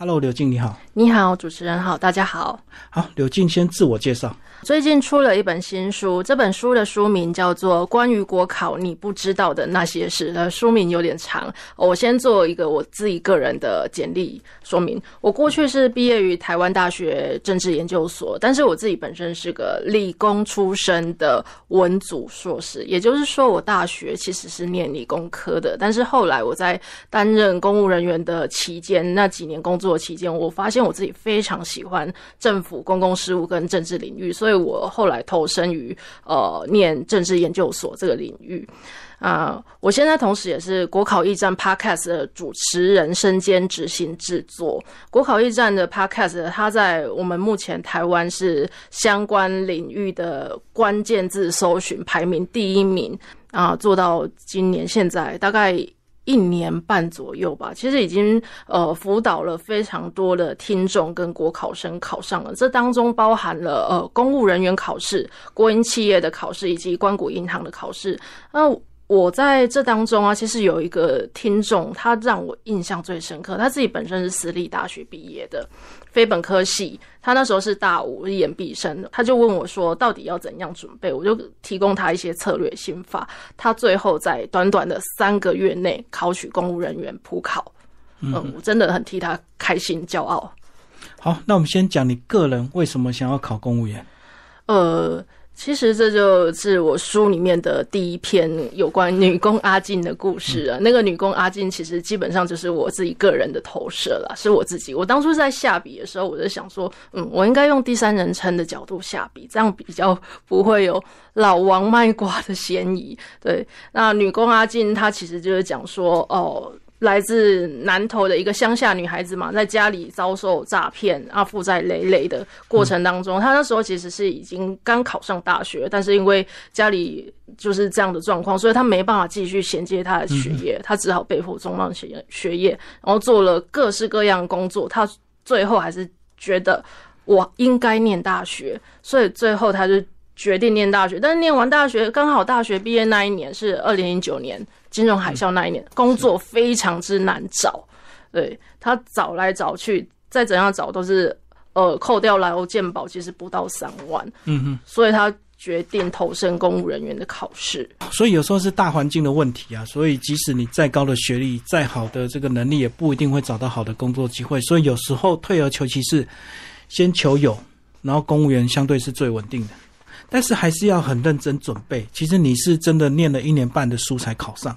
Hello，刘静，你好。你好，主持人好，大家好。好，刘静先自我介绍。最近出了一本新书，这本书的书名叫做《关于国考你不知道的那些事》。呃，书名有点长，我先做一个我自己个人的简历说明。我过去是毕业于台湾大学政治研究所，但是我自己本身是个理工出身的文组硕士，也就是说，我大学其实是念理工科的。但是后来我在担任公务人员的期间，那几年工作期间，我发现我自己非常喜欢政府公共事务跟政治领域，所以。我后来投身于呃念政治研究所这个领域啊，我现在同时也是国考驿站 Podcast 的主持人，身兼执行制作。国考驿站的 Podcast，它在我们目前台湾是相关领域的关键字搜寻排名第一名啊，做到今年现在大概。一年半左右吧，其实已经呃辅导了非常多的听众跟国考生考上了，这当中包含了呃公务人员考试、国营企业的考试以及关谷银行的考试。那我在这当中啊，其实有一个听众，他让我印象最深刻，他自己本身是私立大学毕业的。非本科系，他那时候是大五研毕生的，他就问我说：“到底要怎样准备？”我就提供他一些策略心法。他最后在短短的三个月内考取公务人员普考，嗯，我真的很替他开心骄傲。好，那我们先讲你个人为什么想要考公务员？呃。其实这就是我书里面的第一篇有关女工阿静的故事啊。那个女工阿静其实基本上就是我自己个人的投射了，是我自己。我当初在下笔的时候，我就想说，嗯，我应该用第三人称的角度下笔，这样比较不会有老王卖瓜的嫌疑。对，那女工阿静她其实就是讲说，哦。来自南投的一个乡下女孩子嘛，在家里遭受诈骗啊，负债累累的过程当中，她那时候其实是已经刚考上大学，但是因为家里就是这样的状况，所以她没办法继续衔接她的学业，她只好被迫中断学学业，然后做了各式各样工作。她最后还是觉得我应该念大学，所以最后她就决定念大学。但是念完大学，刚好大学毕业那一年是二零零九年。金融海啸那一年，工作非常之难找，对他找来找去，再怎样找都是，呃，扣掉劳健保，其实不到三万，嗯哼，所以他决定投身公务人员的考试。所以有时候是大环境的问题啊，所以即使你再高的学历，再好的这个能力，也不一定会找到好的工作机会。所以有时候退而求其次，先求有，然后公务员相对是最稳定的。但是还是要很认真准备。其实你是真的念了一年半的书才考上，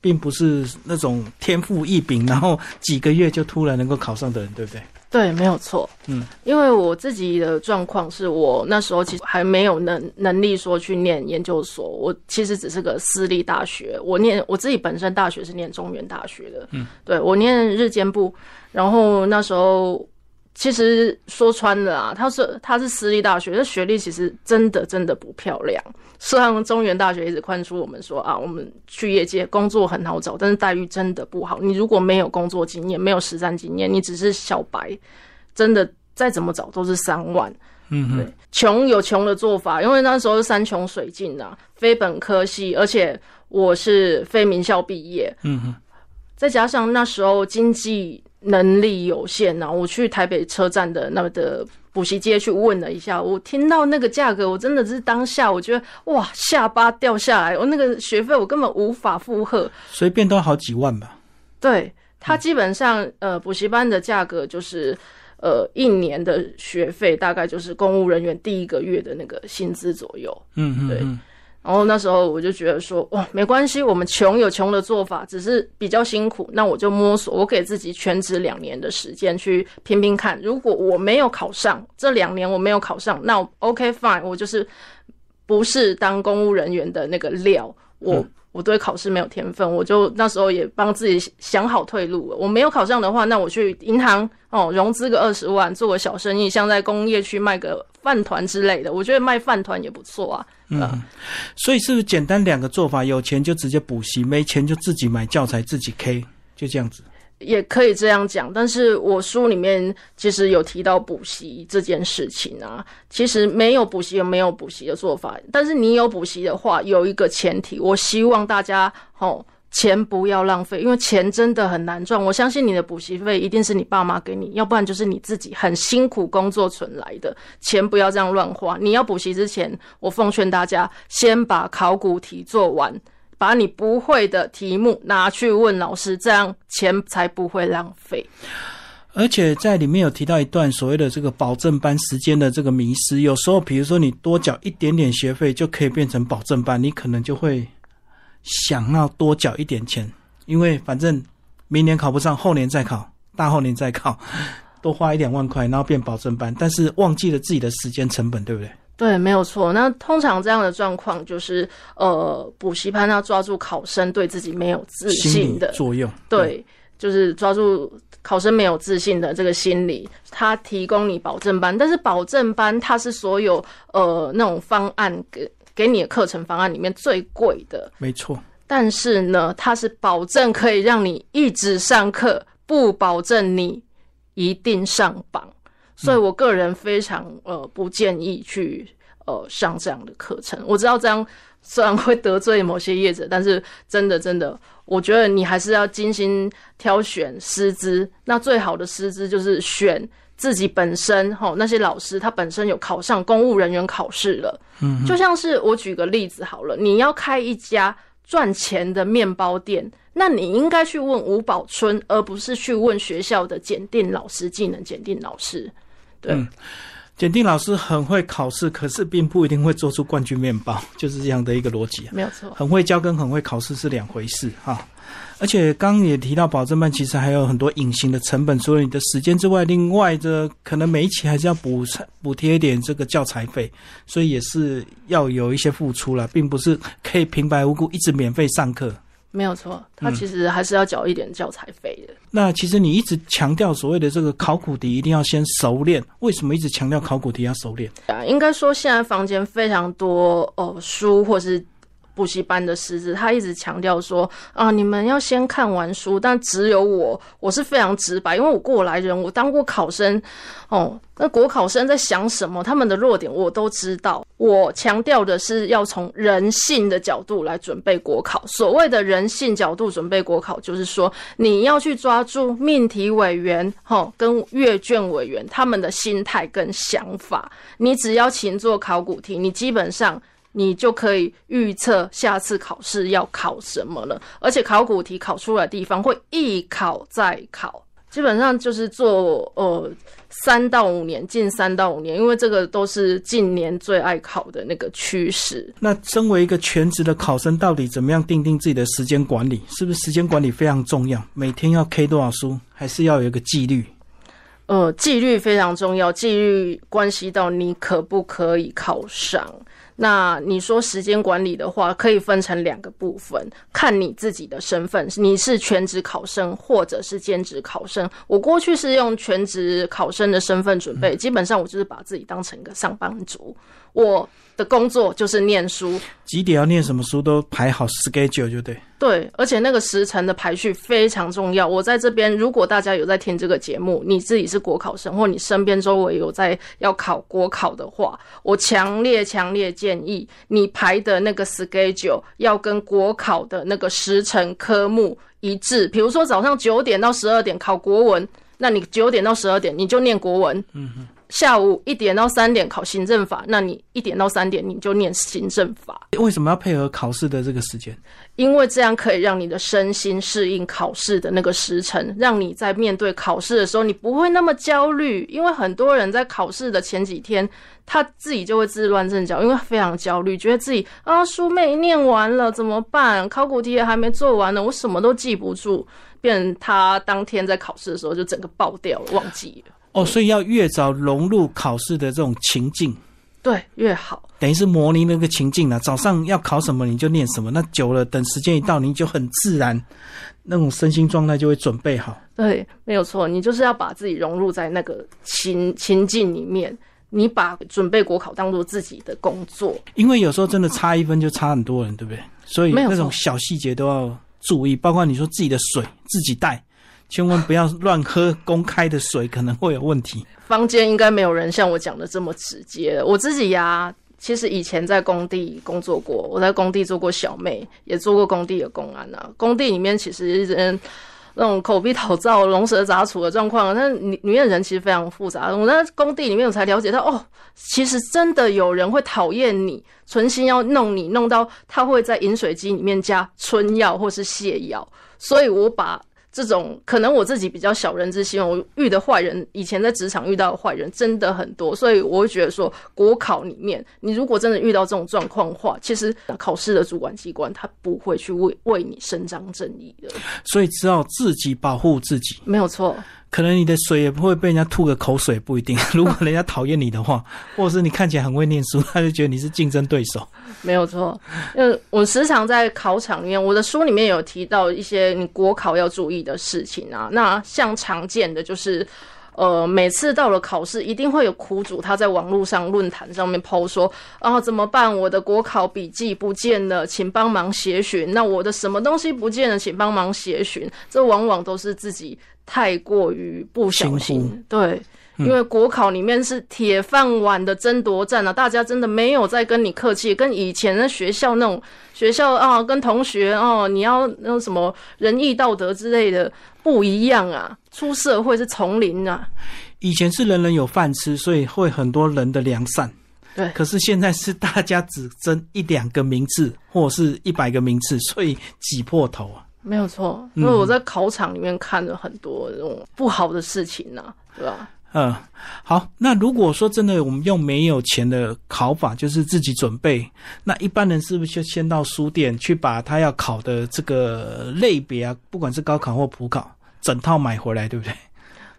并不是那种天赋异禀，然后几个月就突然能够考上的人，对不对？对，没有错。嗯，因为我自己的状况是我那时候其实还没有能能力说去念研究所，我其实只是个私立大学。我念我自己本身大学是念中原大学的，嗯，对我念日间部，然后那时候。其实说穿了啊，他是他是私立大学，这学历其实真的真的不漂亮。虽然中原大学一直灌输我们说啊，我们去业界工作很好找，但是待遇真的不好。你如果没有工作经验，没有实战经验，你只是小白，真的再怎么找都是三万。嗯，对，穷有穷的做法，因为那时候是山穷水尽啊，非本科系，而且我是非名校毕业。嗯哼，再加上那时候经济。能力有限呐，我去台北车站的那的补习街去问了一下，我听到那个价格，我真的是当下我觉得哇，下巴掉下来，我那个学费我根本无法负荷，随便都好几万吧。对他基本上呃补习班的价格就是呃一年的学费大概就是公务人员第一个月的那个薪资左右。嗯嗯，对。然后那时候我就觉得说，哇，没关系，我们穷有穷的做法，只是比较辛苦。那我就摸索，我给自己全职两年的时间去拼拼看。如果我没有考上，这两年我没有考上，那 OK fine，我就是不是当公务人员的那个料。我我对考试没有天分，我就那时候也帮自己想好退路了。我没有考上的话，那我去银行哦融资个二十万，做个小生意，像在工业区卖个饭团之类的。我觉得卖饭团也不错啊。嗯，所以是不是简单两个做法？有钱就直接补习，没钱就自己买教材自己 K，就这样子。也可以这样讲，但是我书里面其实有提到补习这件事情啊。其实没有补习有没有补习的做法，但是你有补习的话，有一个前提，我希望大家吼钱不要浪费，因为钱真的很难赚。我相信你的补习费一定是你爸妈给你，要不然就是你自己很辛苦工作存来的钱，不要这样乱花。你要补习之前，我奉劝大家先把考古题做完，把你不会的题目拿去问老师，这样钱才不会浪费。而且在里面有提到一段所谓的这个保证班时间的这个迷失，有时候比如说你多缴一点点学费就可以变成保证班，你可能就会想要多缴一点钱，因为反正明年考不上，后年再考，大后年再考，多花一两万块，然后变保证班，但是忘记了自己的时间成本，对不对？对，没有错。那通常这样的状况就是，呃，补习班要抓住考生对自己没有自信的作用，对，就是抓住。考生没有自信的这个心理，他提供你保证班，但是保证班它是所有呃那种方案给给你的课程方案里面最贵的，没错。但是呢，它是保证可以让你一直上课，不保证你一定上榜。所以我个人非常呃不建议去呃上这样的课程。我知道这样虽然会得罪某些业者，但是真的真的。我觉得你还是要精心挑选师资，那最好的师资就是选自己本身哈，那些老师他本身有考上公务人员考试了。嗯，就像是我举个例子好了，你要开一家赚钱的面包店，那你应该去问吴宝春，而不是去问学校的检定老师、技能检定老师。对。检定老师很会考试，可是并不一定会做出冠军面包，就是这样的一个逻辑。没有错，很会教跟很会考试是两回事哈。而且刚刚也提到，保证班其实还有很多隐形的成本，除了你的时间之外，另外的可能每一期还是要补补贴一点这个教材费，所以也是要有一些付出了，并不是可以平白无故一直免费上课。没有错，他其实还是要缴一点教材费的。那其实你一直强调所谓的这个考古题一定要先熟练，为什么一直强调考古题要熟练？啊，应该说现在房间非常多哦，书或是。补习班的师资，他一直强调说啊，你们要先看完书。但只有我，我是非常直白，因为我过来人，我当过考生，哦，那国考生在想什么，他们的弱点我都知道。我强调的是要从人性的角度来准备国考。所谓的人性角度准备国考，就是说你要去抓住命题委员，哈，跟阅卷委员他们的心态跟想法。你只要勤做考古题，你基本上。你就可以预测下次考试要考什么了，而且考古题考出来的地方会一考再考，基本上就是做呃三到五年，近三到五年，因为这个都是近年最爱考的那个趋势。那身为一个全职的考生，到底怎么样定定自己的时间管理？是不是时间管理非常重要？每天要 K 多少书，还是要有一个纪律？呃，纪律非常重要，纪律关系到你可不可以考上。那你说时间管理的话，可以分成两个部分，看你自己的身份，你是全职考生或者是兼职考生。我过去是用全职考生的身份准备，基本上我就是把自己当成一个上班族。我的工作就是念书，几点要念什么书都排好 schedule 就对。对，而且那个时辰的排序非常重要。我在这边，如果大家有在听这个节目，你自己是国考生，或你身边周围有在要考国考的话，我强烈强烈建议你排的那个 schedule 要跟国考的那个时辰科目一致。比如说早上九点到十二点考国文，那你九点到十二点你就念国文。嗯哼。下午一点到三点考行政法，那你一点到三点你就念行政法。为什么要配合考试的这个时间？因为这样可以让你的身心适应考试的那个时辰，让你在面对考试的时候，你不会那么焦虑。因为很多人在考试的前几天，他自己就会自乱阵脚，因为非常焦虑，觉得自己啊书没念完了怎么办？考古题也还没做完呢，我什么都记不住，变他当天在考试的时候就整个爆掉了，忘记了。哦，所以要越早融入考试的这种情境，对，越好。等于是模拟那个情境了。早上要考什么，你就念什么。那久了，等时间一到，你就很自然，那种身心状态就会准备好。对，没有错。你就是要把自己融入在那个情情境里面，你把准备国考当做自己的工作。因为有时候真的差一分就差很多人，对不对？所以那种小细节都要注意，包括你说自己的水自己带。千万不要乱喝公开的水，可能会有问题。坊间应该没有人像我讲的这么直接。我自己呀，其实以前在工地工作过，我在工地做过小妹，也做过工地的公安啊。工地里面其实人那种口鼻讨造、龙蛇杂处的状况，那里里面人其实非常复杂。我在工地里面我才了解到，哦，其实真的有人会讨厌你，存心要弄你，弄到他会在饮水机里面加春药或是泻药。所以我把。这种可能我自己比较小人之心，我遇的坏人，以前在职场遇到的坏人真的很多，所以我会觉得说，国考里面，你如果真的遇到这种状况的话，其实考试的主管机关他不会去为为你伸张正义的，所以只要自己保护自己，没有错。可能你的水也不会被人家吐个口水，不一定。如果人家讨厌你的话，或者是你看起来很会念书，他就觉得你是竞争对手。没有错，呃，我时常在考场里面，我的书里面有提到一些你国考要注意的事情啊。那像常见的就是，呃，每次到了考试，一定会有苦主他在网络上论坛上面抛说啊，怎么办？我的国考笔记不见了，请帮忙协寻。那我的什么东西不见了，请帮忙协寻。这往往都是自己。太过于不小心，对，因为国考里面是铁饭碗的争夺战啊，大家真的没有在跟你客气，跟以前的学校那种学校啊，跟同学哦，你要那种什么仁义道德之类的不一样啊，出社会是丛林啊。以前是人人有饭吃，所以会很多人的良善，对。可是现在是大家只争一两个名次，或者是一百个名次，所以挤破头啊。没有错，因为我在考场里面看了很多这种不好的事情呢，对吧？嗯，好，那如果说真的我们用没有钱的考法，就是自己准备，那一般人是不是就先到书店去把他要考的这个类别啊，不管是高考或普考，整套买回来，对不对？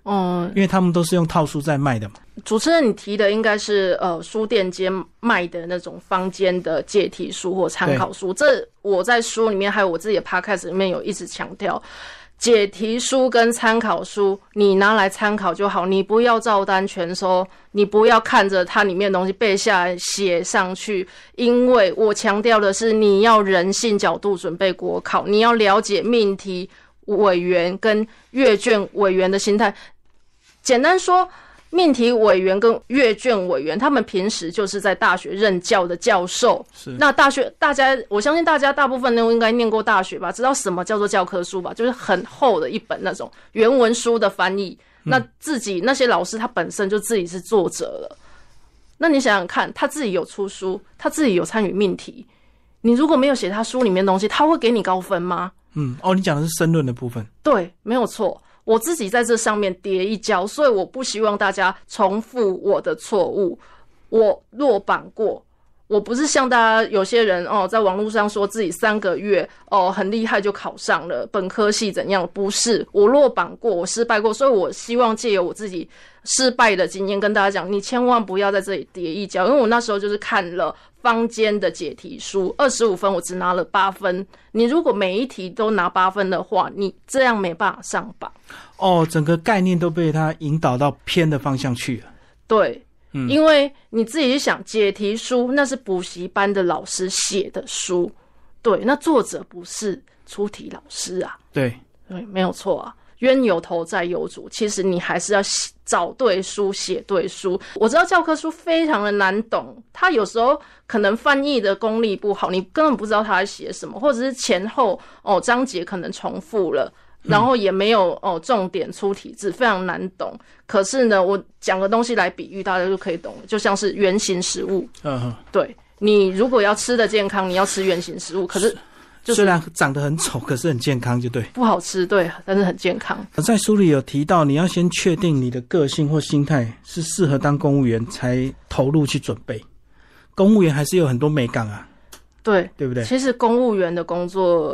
嗯，因为他们都是用套书在卖的嘛。主持人，你提的应该是呃书店间卖的那种坊间的解题书或参考书。这我在书里面还有我自己的 podcast 里面有一直强调，解题书跟参考书你拿来参考就好，你不要照单全收，你不要看着它里面的东西背下来写上去。因为我强调的是，你要人性角度准备国考，你要了解命题委员跟阅卷委员的心态。简单说，命题委员跟阅卷委员，他们平时就是在大学任教的教授。是。那大学大家，我相信大家大部分都应该念过大学吧，知道什么叫做教科书吧？就是很厚的一本那种原文书的翻译。那自己那些老师他本身就自己是作者了。那你想想看，他自己有出书，他自己有参与命题，你如果没有写他书里面东西，他会给你高分吗？嗯，哦，你讲的是申论的部分。对，没有错。我自己在这上面跌一跤，所以我不希望大家重复我的错误。我落榜过，我不是像大家有些人哦，在网络上说自己三个月哦很厉害就考上了本科系怎样？不是，我落榜过，我失败过，所以我希望借由我自己失败的经验跟大家讲，你千万不要在这里跌一跤，因为我那时候就是看了。坊间的解题书二十五分，我只拿了八分。你如果每一题都拿八分的话，你这样没办法上榜。哦，整个概念都被他引导到偏的方向去了。对，嗯，因为你自己想，解题书那是补习班的老师写的书，对，那作者不是出题老师啊。对，对，没有错啊。冤有头债有主，其实你还是要找对书写对书。我知道教科书非常的难懂，它有时候可能翻译的功力不好，你根本不知道他在写什么，或者是前后哦章节可能重复了，然后也没有哦重点出题字，非常难懂。可是呢，我讲个东西来比喻，大家就可以懂了，就像是圆形食物。嗯哼，对你如果要吃的健康，你要吃圆形食物，可是。虽然长得很丑，可是很健康，就对。不好吃，对，但是很健康。在书里有提到，你要先确定你的个性或心态是适合当公务员，才投入去准备。公务员还是有很多美感啊，对，对不对？其实公务员的工作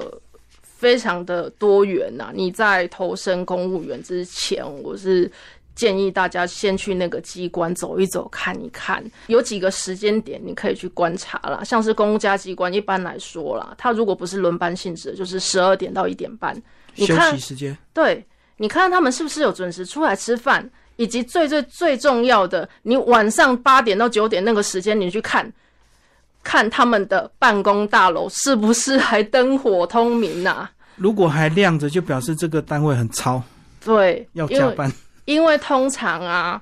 非常的多元呐。你在投身公务员之前，我是。建议大家先去那个机关走一走，看一看，有几个时间点你可以去观察啦。像是公家机关，一般来说啦，它如果不是轮班性质，就是十二点到一点半。休息时间。对，你看他们是不是有准时出来吃饭，以及最最最重要的，你晚上八点到九点那个时间，你去看，看他们的办公大楼是不是还灯火通明呐？如果还亮着，就表示这个单位很超。对，要加班。因为通常啊，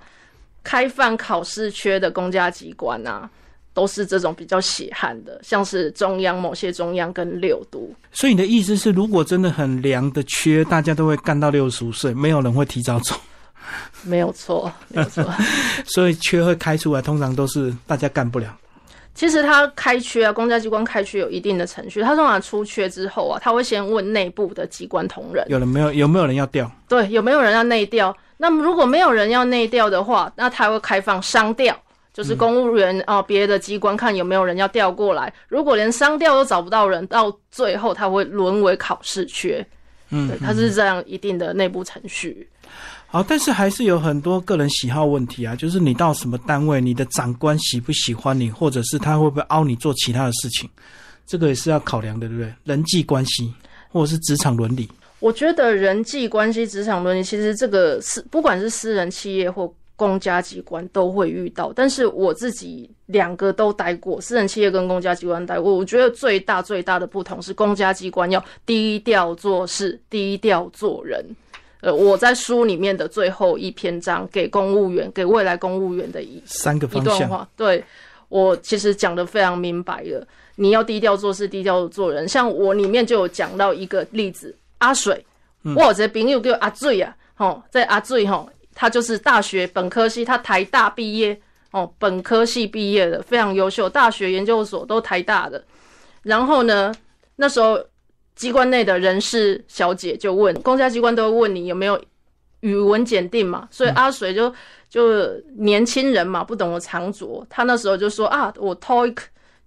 开放考试缺的公家机关啊，都是这种比较血汗的，像是中央某些中央跟六都。所以你的意思是，如果真的很凉的缺，大家都会干到六十五岁，没有人会提早走。没有错，没有错。所以缺会开出来，通常都是大家干不了。其实他开缺啊，公家机关开缺有一定的程序。他通常出缺之后啊，他会先问内部的机关同仁，有人没有有没有人要调？对，有没有人要内调？那么如果没有人要内调的话，那他会开放商调，就是公务员啊，别的机关看有没有人要调过来。如果连商调都找不到人，到最后他会沦为考试缺。嗯，对，他是这样一定的内部程序。好，但是还是有很多个人喜好问题啊，就是你到什么单位，你的长官喜不喜欢你，或者是他会不会凹你做其他的事情，这个也是要考量的，对不对？人际关系或者是职场伦理。我觉得人际关系、职场伦理，其实这个是不管是私人企业或公家机关都会遇到。但是我自己两个都待过，私人企业跟公家机关待过，我觉得最大最大的不同是公家机关要低调做事、低调做人。呃，我在书里面的最后一篇章，给公务员，给未来公务员的一三个一段话，对我其实讲的非常明白了。你要低调做事，低调做人。像我里面就有讲到一个例子，阿水，我这朋友叫阿醉啊，吼，在阿醉吼，他就是大学本科系，他台大毕业，哦，本科系毕业的，非常优秀，大学研究所都台大的。然后呢，那时候。机关内的人事小姐就问，公家机关都会问你有没有语文检定嘛？所以阿水就就年轻人嘛，不懂得藏拙，他那时候就说啊，我 TOEIC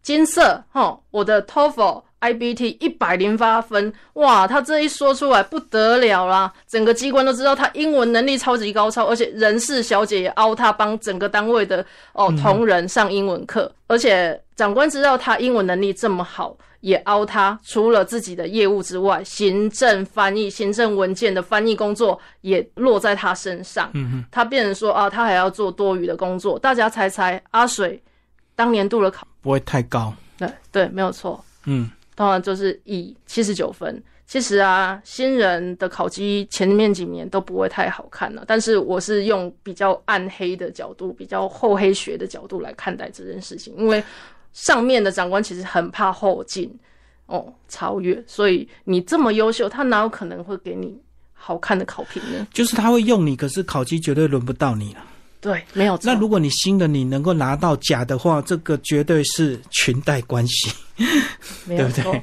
金色哈，我的 TOEFL IBT 一百零八分，哇，他这一说出来不得了啦，整个机关都知道他英文能力超级高超，而且人事小姐也凹他帮整个单位的哦同仁上英文课，而且长官知道他英文能力这么好。也凹他，除了自己的业务之外，行政翻译、行政文件的翻译工作也落在他身上。嗯哼，他变成说啊，他还要做多余的工作。大家猜猜，阿水当年度的考不会太高？对对，没有错。嗯，当然就是以七十九分。其实啊，新人的考绩前面几年都不会太好看了。但是我是用比较暗黑的角度、比较厚黑学的角度来看待这件事情，因为。上面的长官其实很怕后进，哦，超越，所以你这么优秀，他哪有可能会给你好看的考评呢？就是他会用你，可是考绩绝对轮不到你了。对，没有。那如果你新的你能够拿到假的话，这个绝对是裙带关系，对不对？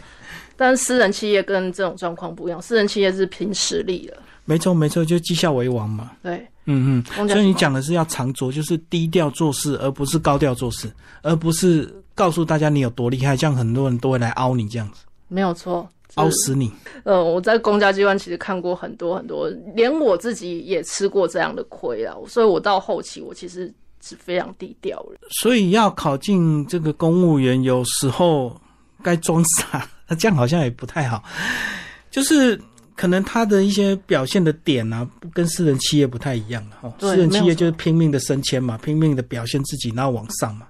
但私人企业跟这种状况不一样，私人企业是凭实力的。没错，没错，就绩效为王嘛。对，嗯嗯。所以你讲的是要长做，就是低调做事，而不是高调做事，而不是。告诉大家你有多厉害，这样很多人都会来凹你这样子，没有错，凹死你。呃，我在公家机关其实看过很多很多，连我自己也吃过这样的亏啊，所以我到后期我其实是非常低调的。所以要考进这个公务员，有时候该装傻，那这样好像也不太好。就是可能他的一些表现的点啊，跟私人企业不太一样了哈。私人企业就是拼命的升迁嘛，拼命的表现自己，然后往上嘛。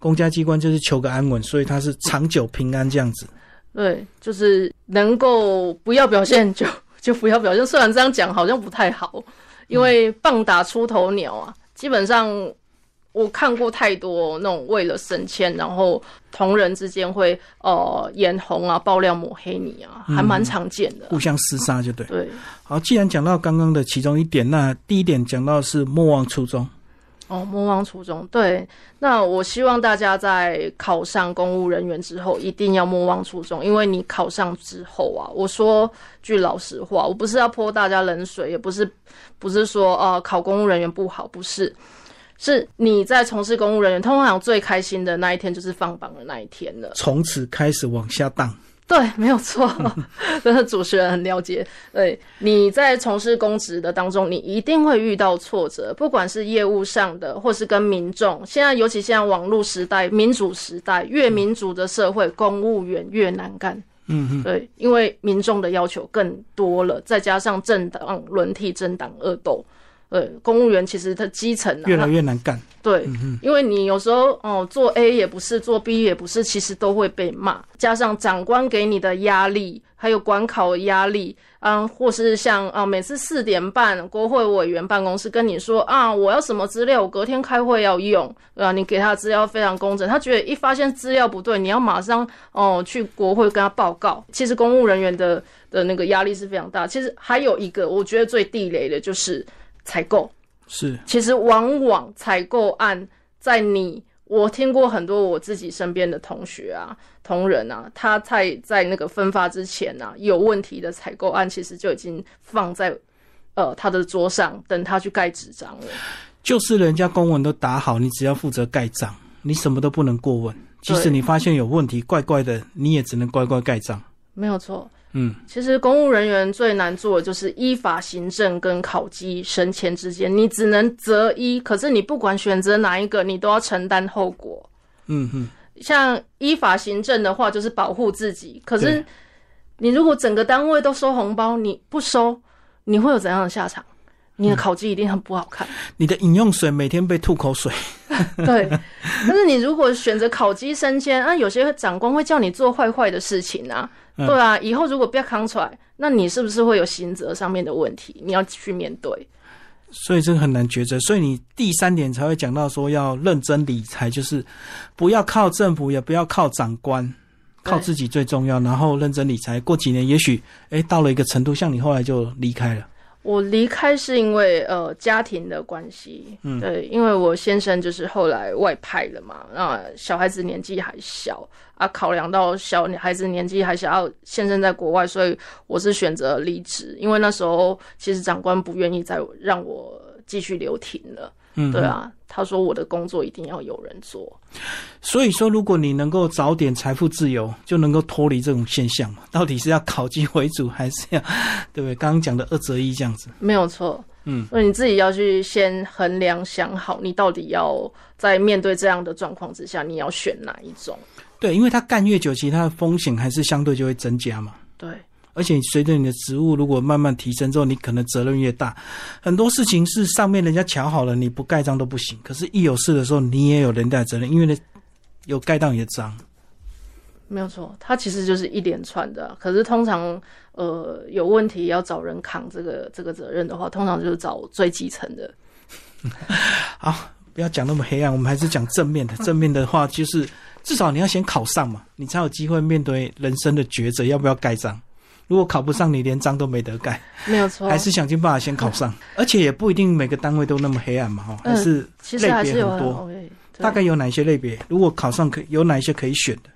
公家机关就是求个安稳，所以他是长久平安这样子。对，就是能够不要表现就 就不要表现。虽然这样讲好像不太好，因为棒打出头鸟啊，基本上我看过太多那种为了升迁，然后同仁之间会呃眼红啊、爆料抹黑你啊，还蛮常见的。互相厮杀就对。对。好，既然讲到刚刚的其中一点，那第一点讲到是莫忘初衷。哦，莫忘初衷。对，那我希望大家在考上公务人员之后，一定要莫忘初衷，因为你考上之后啊，我说句老实话，我不是要泼大家冷水，也不是不是说呃考公务人员不好，不是，是你在从事公务人员，通常最开心的那一天就是放榜的那一天了，从此开始往下荡。对，没有错，真的主持人很了解。对，你在从事公职的当中，你一定会遇到挫折，不管是业务上的，或是跟民众。现在尤其现在网络时代、民主时代，越民主的社会，公务员越难干。嗯嗯，对，因为民众的要求更多了，再加上政党轮替、政党恶斗，对，公务员其实他基层、啊、越来越难干。对，嗯因为你有时候哦做 A 也不是，做 B 也不是，其实都会被骂，加上长官给你的压力，还有管考的压力，嗯，或是像啊每次四点半国会委员办公室跟你说啊我要什么资料，我隔天开会要用，对吧？你给他的资料非常工整，他觉得一发现资料不对，你要马上哦去国会跟他报告。其实公务人员的的那个压力是非常大。其实还有一个我觉得最地雷的就是采购。是其实往往采购案在你，我听过很多我自己身边的同学啊、同仁啊，他在在那个分发之前啊，有问题的采购案，其实就已经放在呃他的桌上，等他去盖纸张了。就是人家公文都打好，你只要负责盖章，你什么都不能过问。即使你发现有问题，怪怪的，你也只能乖乖盖章。没有错，嗯，其实公务人员最难做的就是依法行政跟考绩升迁之间，你只能择一，可是你不管选择哪一个，你都要承担后果。嗯哼，像依法行政的话，就是保护自己。可是你如果整个单位都收红包，你不收，你会有怎样的下场？你的考绩一定很不好看。你的饮用水每天被吐口水，对，但是你如果选择考绩升迁啊，有些长官会叫你做坏坏的事情啊，嗯对啊，以后如果不要扛出来，那你是不是会有刑责上面的问题？你要去面对。所以这个很难抉择。所以你第三点才会讲到说要认真理财，就是不要靠政府，也不要靠长官，靠自己最重要。然后认真理财，过几年也许哎到了一个程度，像你后来就离开了。我离开是因为呃家庭的关系，嗯。对，因为我先生就是后来外派了嘛，那小孩子年纪还小啊，考量到小孩子年纪还小，要先生在国外，所以我是选择离职，因为那时候其实长官不愿意再让我继续留停了，嗯，对啊，他说我的工作一定要有人做，所以说，如果你能够早点财富自由，就能够脱离这种现象嘛。到底是要考绩为主，还是要 对不对？刚刚讲的二择一这样子。没有错，嗯，所以你自己要去先衡量想好，你到底要在面对这样的状况之下，你要选哪一种。对，因为他干越久，其实他的风险还是相对就会增加嘛。对，而且随着你的职务如果慢慢提升之后，你可能责任越大，很多事情是上面人家瞧好了，你不盖章都不行。可是，一有事的时候，你也有连带责任，因为呢有盖到你的章。没有错，它其实就是一连串的啊。可是通常，呃，有问题要找人扛这个这个责任的话，通常就是找最基层的。好，不要讲那么黑暗，我们还是讲正面的。正面的话，就是至少你要先考上嘛，你才有机会面对人生的抉择，要不要盖章。如果考不上，你连章都没得盖，没有错，还是想尽办法先考上。而且也不一定每个单位都那么黑暗嘛，哈，还嗯是类别很多大概有哪些类别？如果考上可有哪一些可以选的？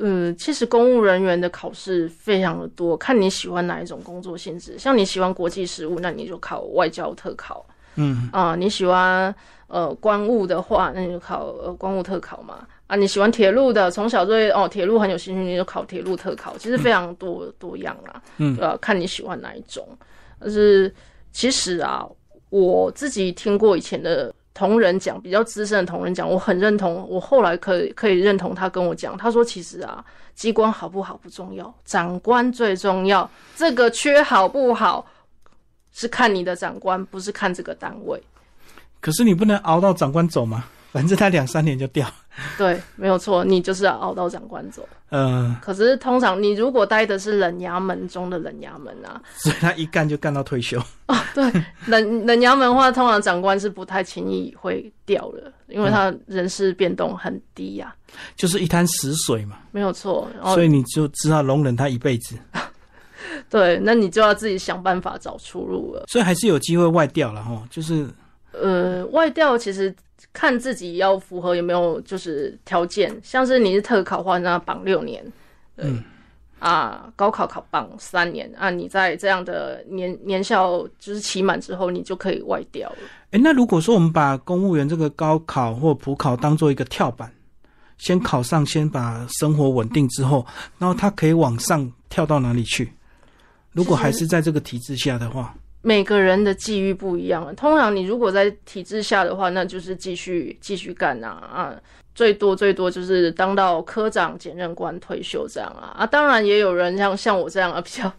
嗯，其实公务人员的考试非常的多，看你喜欢哪一种工作性质。像你喜欢国际事务，那你就考外交特考嗯，啊、你喜欢呃官务的话，那你就考呃官务特考嘛。啊，你喜欢铁路的，从小对哦铁路很有兴趣，你就考铁路特考。其实非常多、多样啦，嗯对吧、看你喜欢哪一种。但是其实啊，我自己听过以前的同仁讲，比较资深的同仁讲，我很认同。我后来可以可以认同他跟我讲，他说其实啊，机关好不好不重要，长官最重要。这个缺好不好是看你的长官，不是看这个单位。可是你不能熬到长官走嘛，反正他两三年就掉。对，没有错，你就是要熬到长官走。呃，可是通常你如果待的是冷衙门中的冷衙门啊，所以他一干就干到退休。对，冷 冷衙门的话，通常长官是不太轻易会掉的，因为他人事变动很低呀、就是一滩死水嘛，没有错。所以你就知道容忍他一辈子，对，那你就要自己想办法找出路了。所以还是有机会外调了哈。就是呃，外调其实看自己要符合有没有就是条件，像是你是特考的话，那绑六年，对。嗯啊，高考考绑三年啊，你在这样的年年校就是期满之后，你就可以外调了。诶，那如果说我们把公务员这个高考或普考当做一个跳板，先考上，先把生活稳定之后，然后他可以往上跳到哪里去？如果还是在这个体制下的话，每个人的际遇不一样。通常你如果在体制下的话，那就是继续继续干啊啊，最多最多就是当到科长、检任官退休这样啊啊。当然也有人像像我这样啊，比较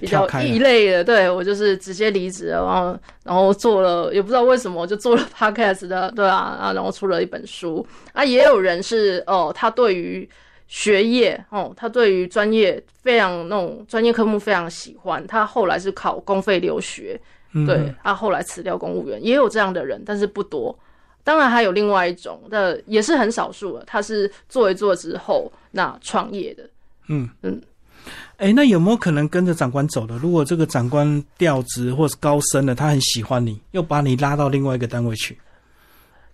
比较异类的，对我就是直接离职了，然后然后做了，也不知道为什么就做了 podcast 的，对啊啊，然后出了一本书啊。也有人是哦，他对于学业哦，他对于专业非常那种专业科目非常喜欢，他后来是考公费留学，嗯对，他后来辞掉公务员，也有这样的人，但是不多。当然还有另外一种的，也是很少数的，他是做一做之后那创业的。嗯嗯。哎，那有没有可能跟着长官走的？如果这个长官调职或是高升了，他很喜欢你，又把你拉到另外一个单位去，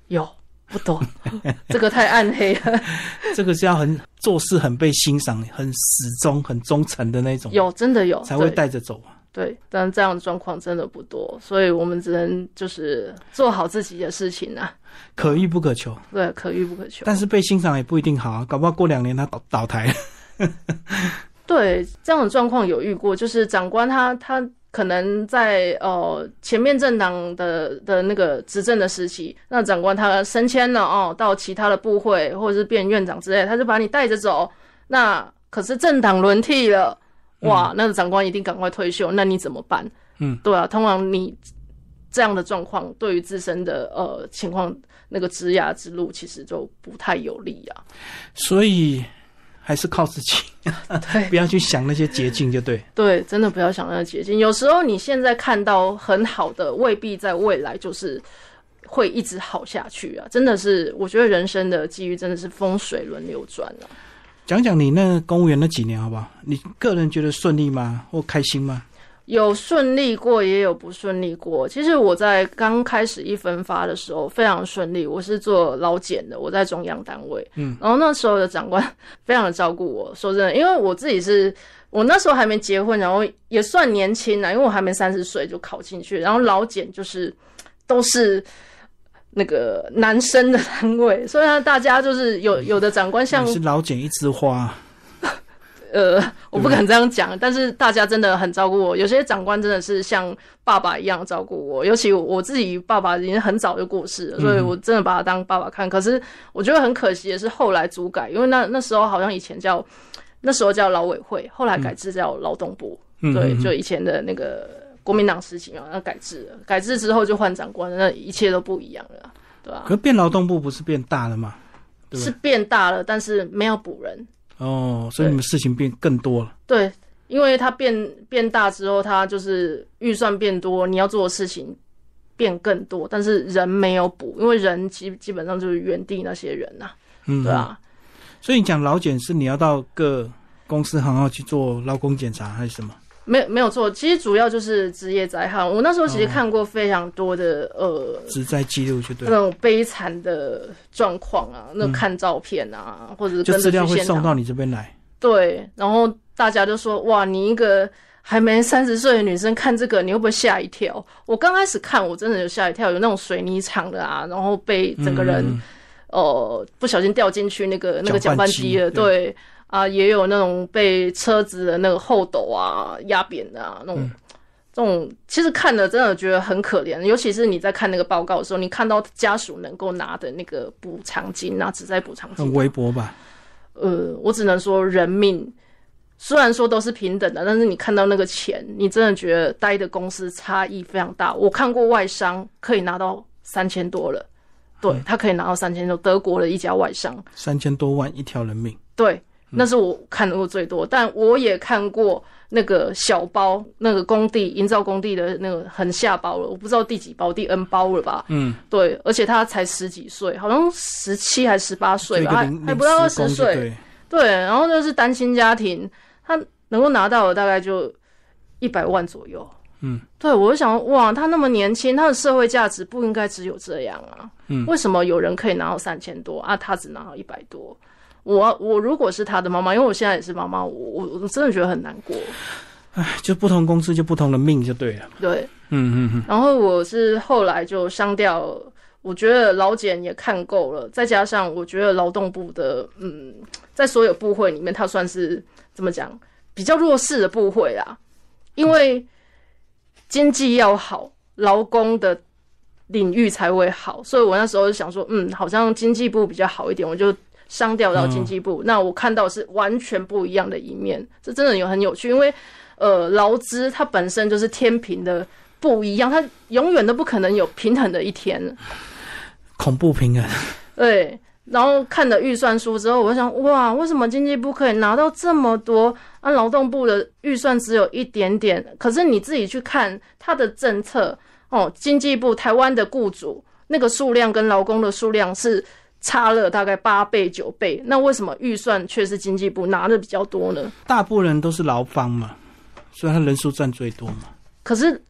有不多，这个太暗黑了。这个是要很做事很被欣赏、很始终、很忠诚的那种，有真的有才会对带着走啊。对，但这样的状况真的不多，所以我们只能就是做好自己的事情啊。可遇不可求，对，可遇不可求。但是被欣赏也不一定好啊，搞不好过两年他倒倒台了。对这样的状况有遇过，就是长官他他可能在呃前面政党的的那个执政的时期，那长官他升迁了哦，到其他的部会或者是变院长之类，他就把你带着走。那可是政党轮替了，哇，那个长官一定赶快退休，那你怎么办？嗯，对啊，通常你这样的状况对于自身的呃情况，那个职涯之路其实就不太有利啊。所以还是靠自己，对 不要去想那些捷径，就对。对，真的不要想那些捷径。有时候你现在看到很好的，未必在未来就是会一直好下去啊！真的是，我觉得人生的机遇真的是风水轮流转啊。讲讲你那公务员那几年好不好？你个人觉得顺利吗？或开心吗？有顺利过，也有不顺利过。其实我在刚开始一分发的时候非常顺利，我是做老检的，我在中央单位，嗯，然后那时候的长官非常的照顾我。说真的，因为我自己是我那时候还没结婚，然后也算年轻啊，因为我还没三十岁就考进去，然后老检就是都是。那个男生的单位，虽然大家就是有有的长官像是老茧一枝花，呃，我不敢这样讲，但是大家真的很照顾我。有些长官真的是像爸爸一样照顾我，尤其我自己爸爸已经很早就过世了，所以我真的把他当爸爸看。可是我觉得很可惜的是，后来组改，因为那那时候好像以前叫那时候叫劳委会，后来改制叫劳动部，嗯对，嗯就以前的那个国民党时期嘛，那改制了，改制之后就换长官了，那一切都不一样了，对吧、可变劳动部不是变大了吗？是？变大了，但是没有补人。哦，所以你们事情变更多了。对，因为它变变大之后，它就是预算变多，你要做的事情变更多，但是人没有补，因为人基基本上就是原地那些人呐、嗯，对。啊，所以你讲劳检是你要到各公司行号去做劳工检查还是什么？没有没有错，其实主要就是职业灾害。我那时候其实哦看过非常多的、呃职灾记录就对那了，种悲惨的状况啊，那看照片啊，或者就资料会送到你这边来。对，然后大家就说：“哇，你一个还没三十岁的女生看这个，你会不会吓一跳？”我刚开始看，我真的有吓一跳，有那种水泥厂的啊，然后被整个人、嗯呃不小心掉进去那个那个搅搅拌机拌机了，对对啊，也有那种被车子的那个后斗啊压扁的啊那种。嗯这种其实看了真的觉得很可怜，尤其是你在看那个报告的时候，你看到家属能够拿的那个补偿金啊，只在补偿金很微薄吧？呃，我只能说人命虽然说都是平等的，但是你看到那个钱，你真的觉得待的公司差异非常大。我看过外商可以拿到三千多了，对他可以拿到三千多，德国的一家外商，三千多万一条人命，对，那是我看过最多。但我也看过那个小包，那个工地营造工地的那个很下包了，我不知道第几包，第 N 包了吧？嗯，对，而且他才十几岁，好像十七还十八岁吧，还还不到二十岁。对，对，然后就是单亲家庭，他能够拿到的大概就一百万左右。嗯，对我就想，哇，他那么年轻，他的社会价值不应该只有这样啊。嗯，为什么有人可以拿到三千多啊，他只拿到一百多？我我如果是他的妈妈，因为我现在也是妈妈，我我我真的觉得很难过。唉，就不同公司就不同的命就对了。对，嗯嗯嗯，然后我是后来就商掉，我觉得老检也看够了，再加上我觉得劳动部的，嗯，在所有部会里面，它算是怎么讲比较弱势的部会啦，因为经济要好，劳工的领域才会好。所以我那时候就想说，嗯，好像经济部比较好一点，我就商调到经济部。那我看到是完全不一样的一面，这真的有很有趣，因为呃，劳资它本身就是天平的不一样，它永远都不可能有平衡的一天。恐怖平衡，对。然后看了预算书之后，我想，哇，为什么经济部可以拿到这么多？啊，劳动部的预算只有一点点。可是你自己去看它的政策哦，经济部台湾的雇主那个数量跟劳工的数量是差了大概八倍九倍。那为什么预算却是经济部拿的比较多呢？大部分人都是劳方嘛，所以他人数占最多嘛。可是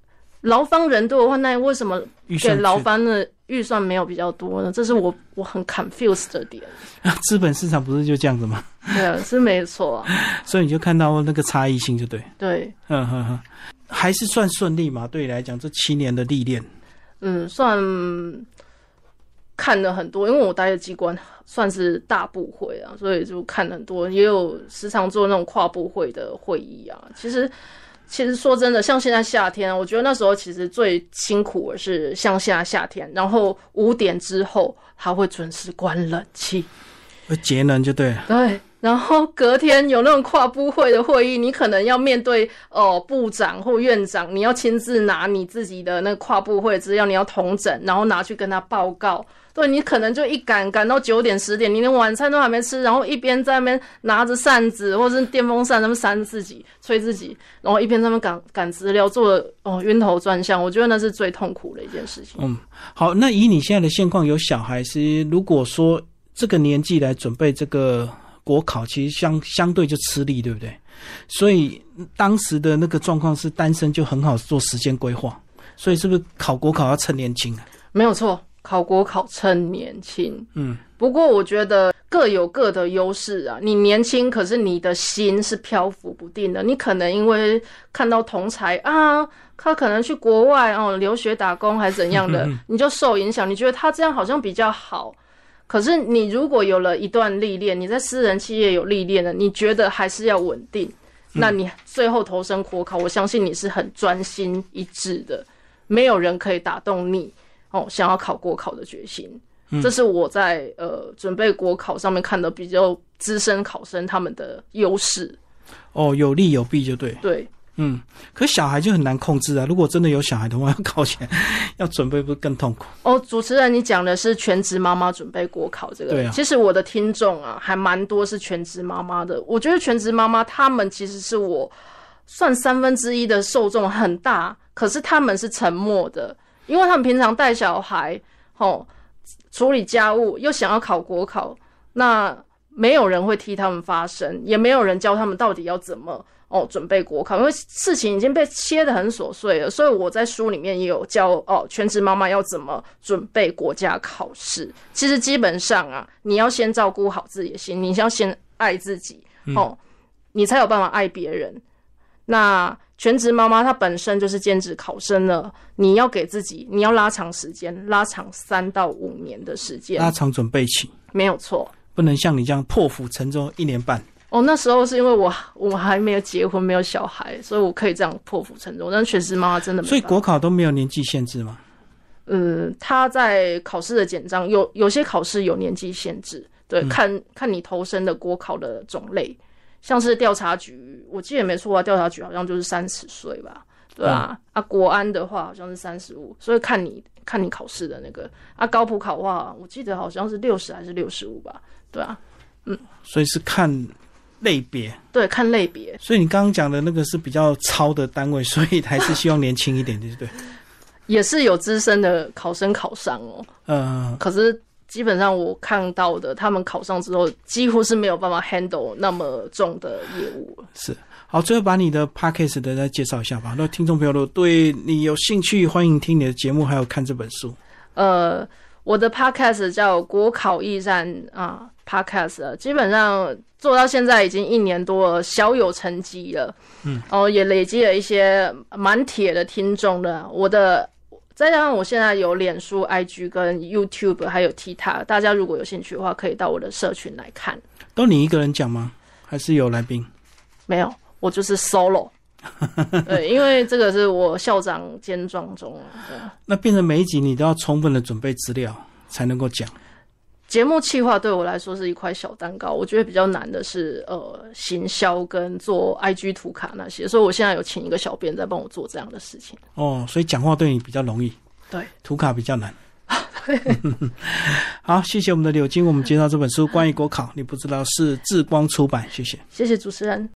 劳方人多的话，那为什么给劳方的？预算没有比较多呢，这是我我很 confused 的点。资本市场不是就这样子吗？对啊，是没错。所以你就看到那个差异性，就对。对，嗯哼哼，还是算顺利嘛？对你来讲，这七年的历练，嗯，算看了很多，因为我待的机关算是大部会啊，所以就看很多，也有时常做那种跨部会的会议啊。其实。其实说真的，像现在夏天，我觉得那时候其实最辛苦的是像现在夏天，然后五点之后他会准时关冷气，节能就对。对，然后隔天有那种跨部会的会议，你可能要面对哦部长或院长，你要亲自拿你自己的那个跨部会资料，你要同整，然后拿去跟他报告。对你可能就一赶赶到九点十点，你连晚餐都还没吃，然后一边在那边拿着扇子或者是电风扇，那么扇自己吹自己，然后一边在那边赶赶资料，做的哦晕头转向。我觉得那是最痛苦的一件事情。嗯，好，那以你现在的现况，有小孩是如果说这个年纪来准备这个国考，其实相相对就吃力，对不对？所以当时的那个状况是单身就很好做时间规划，所以是不是考国考要趁年轻啊？没有错。考国考趁年轻，嗯，不过我觉得各有各的优势啊。你年轻，可是你的心是漂浮不定的。你可能因为看到同才啊，他可能去国外哦留学打工还是怎样的，你就受影响。你觉得他这样好像比较好，可是你如果有了一段历练，你在私人企业有历练了，你觉得还是要稳定，那你最后投身国考，我相信你是很专心一致的，没有人可以打动你。哦，想要考国考的决心，这是我在呃准备国考上面看的比较资深考生他们的优势。哦，有利有弊就对。对，嗯，可小孩就很难控制啊。如果真的有小孩的话，要考前要准备，不是更痛苦？哦，主持人，你讲的是全职妈妈准备国考这个？对啊。其实我的听众啊，还蛮多是全职妈妈的。我觉得全职妈妈他们其实是我算三分之一的受众很大，可是他们是沉默的。因为他们平常带小孩，吼，处理家务，又想要考国考，那没有人会替他们发声，也没有人教他们到底要怎么哦准备国考，因为事情已经被切得很琐碎了。所以我在书里面也有教哦，全职妈妈要怎么准备国家考试。其实基本上啊，你要先照顾好自己的心，你要先爱自己，哦，你才有办法爱别人。那。全职妈妈她本身就是兼职考生了，你要给自己，你要拉长时间，拉长三到五年的时间，拉长准备期，没有错，不能像你这样破釜沉舟一年半。哦，那时候是因为我我还没有结婚，没有小孩，所以我可以这样破釜沉舟。但全职妈妈真的，所以国考都没有年纪限制吗？嗯，他在考试的简章有有些考试有年纪限制，对，看看你投身的国考的种类。像是调查局，我记得没错啊，调查局好像就是三十岁吧，对啊。啊，国安的话好像是三十五，所以看你看你考试的那个啊，高普考的话，我记得好像是六十还是六十五吧，对啊，嗯，所以是看类别，对，看类别。所以你刚刚讲的那个是比较超的单位，所以还是希望年轻一点，对不对？也是有资深的考生考上哦，嗯，可是。基本上我看到的，他们考上之后几乎是没有办法 handle 那么重的业务。是，好，最后把你的 podcast 的再介绍一下吧。那听众朋友，如果对你有兴趣，欢迎听你的节目，还有看这本书。呃，我的 podcast 叫国考驿站啊，podcast 基本上做到现在已经一年多了，小有成绩了。嗯，哦，也累积了一些蛮铁的听众的。我的。再加上我现在有脸书、IG 跟 YouTube，还有 TikTok，大家如果有兴趣的话，可以到我的社群来看。都你一个人讲吗？还是有来宾？没有，我就是 solo。对，因为这个是我校长兼撞钟啊。对那变成每一集你都要充分的准备资料才能够讲。节目企划对我来说是一块小蛋糕，我觉得比较难的是呃行销跟做 IG 图卡那些，所以我现在有请一个小编在帮我做这样的事情。哦，所以讲话对你比较容易，对，图卡比较难。好，谢谢我们的柳金，我们介绍这本书关于国考，你不知道是智光出版，谢谢。谢谢主持人。